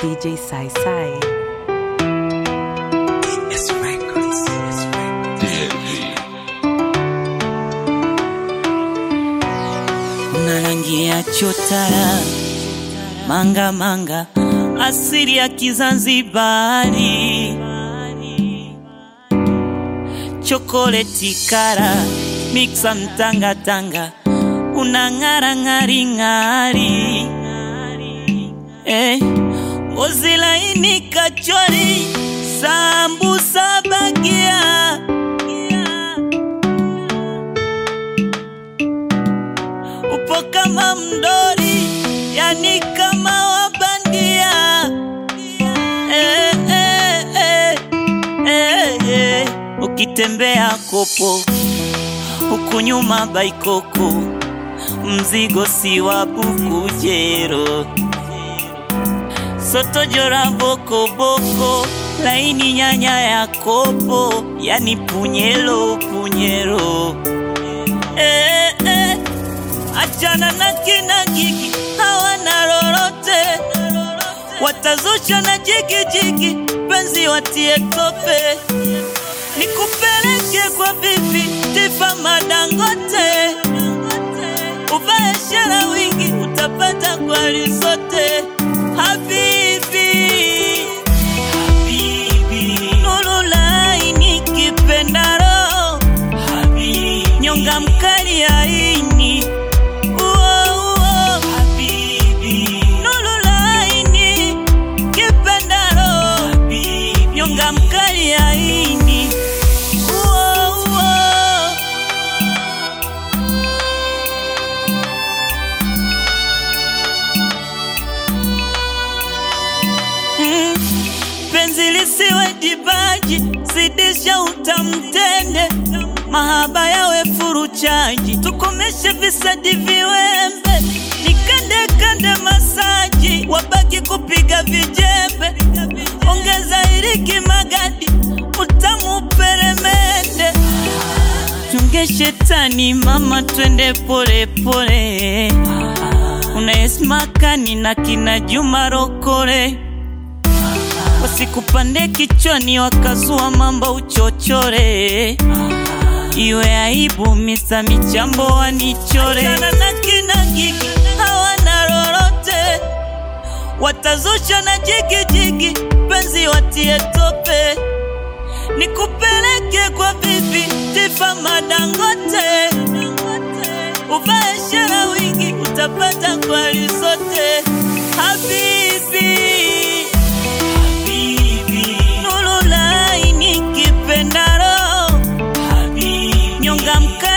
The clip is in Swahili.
DJ Sai Sai. rangi ya chotara manga manga, asili ya Kizanzibari, chokoleti kara miksa mtangatanga, unang'ara ng'ari ng'ari, ngozi laini kachori, sambusa bagia upo kama mdori, yani kama wabandia. Eh, eh, eh, eh, eh. Ukitembea kopo huku nyuma baikoko, mzigo si wa bukujero, soto jora boko boko, laini nyanya ya kopo, yani punyelo punyelo eh, eh. Achana na kina gigi, hawana lolote, watazusha na jigijigi jigi, penzi watie tope, nikupeleke kwa vivi Tifa Madangote, uvae wingi, utapata kwali zote. Uo, mkali aini penzi lisiwe dibaji, zidisha utamtende, mahaba yawe furuchaji, tukomeshe visadi viwembe, nikandekande masaji, wabaki kupiga vijembe, ongeza iriki magadi, utamu peremende, chunge shetani mama, twende polepole, pole, unaesmakani na kina Juma Rokole wasikupande kichwani wakazua mambo uchochore, iwe aibu misa michambo wanichore. Achana na kina hawana lolote, watazusha na jigijigi, jigi, penzi watie tope, nikupeleke kwa bibi Tifa Madangote, uvae shela wingi, utapata kwali zote habibi nyonga mka